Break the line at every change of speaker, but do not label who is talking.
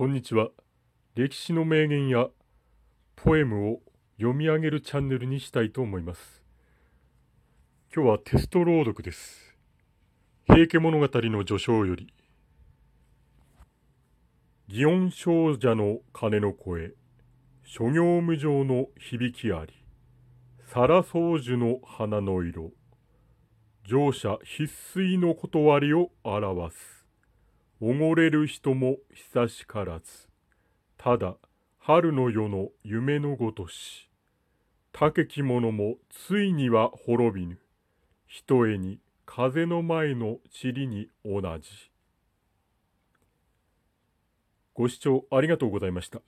こんにちは。歴史の名言やポエムを読み上げるチャンネルにしたいと思います。今日はテスト朗読です。平家物語の序章より、祇園少女の鐘の声、諸行無常の響きあり、皿掃除の花の色、乗車必須の断りを表す。溺れる人も久しからず。ただ、春の夜の夢のごとし。竹き者もついには滅びぬ。ひとえに風の前の塵に同じ。ご視聴ありがとうございました。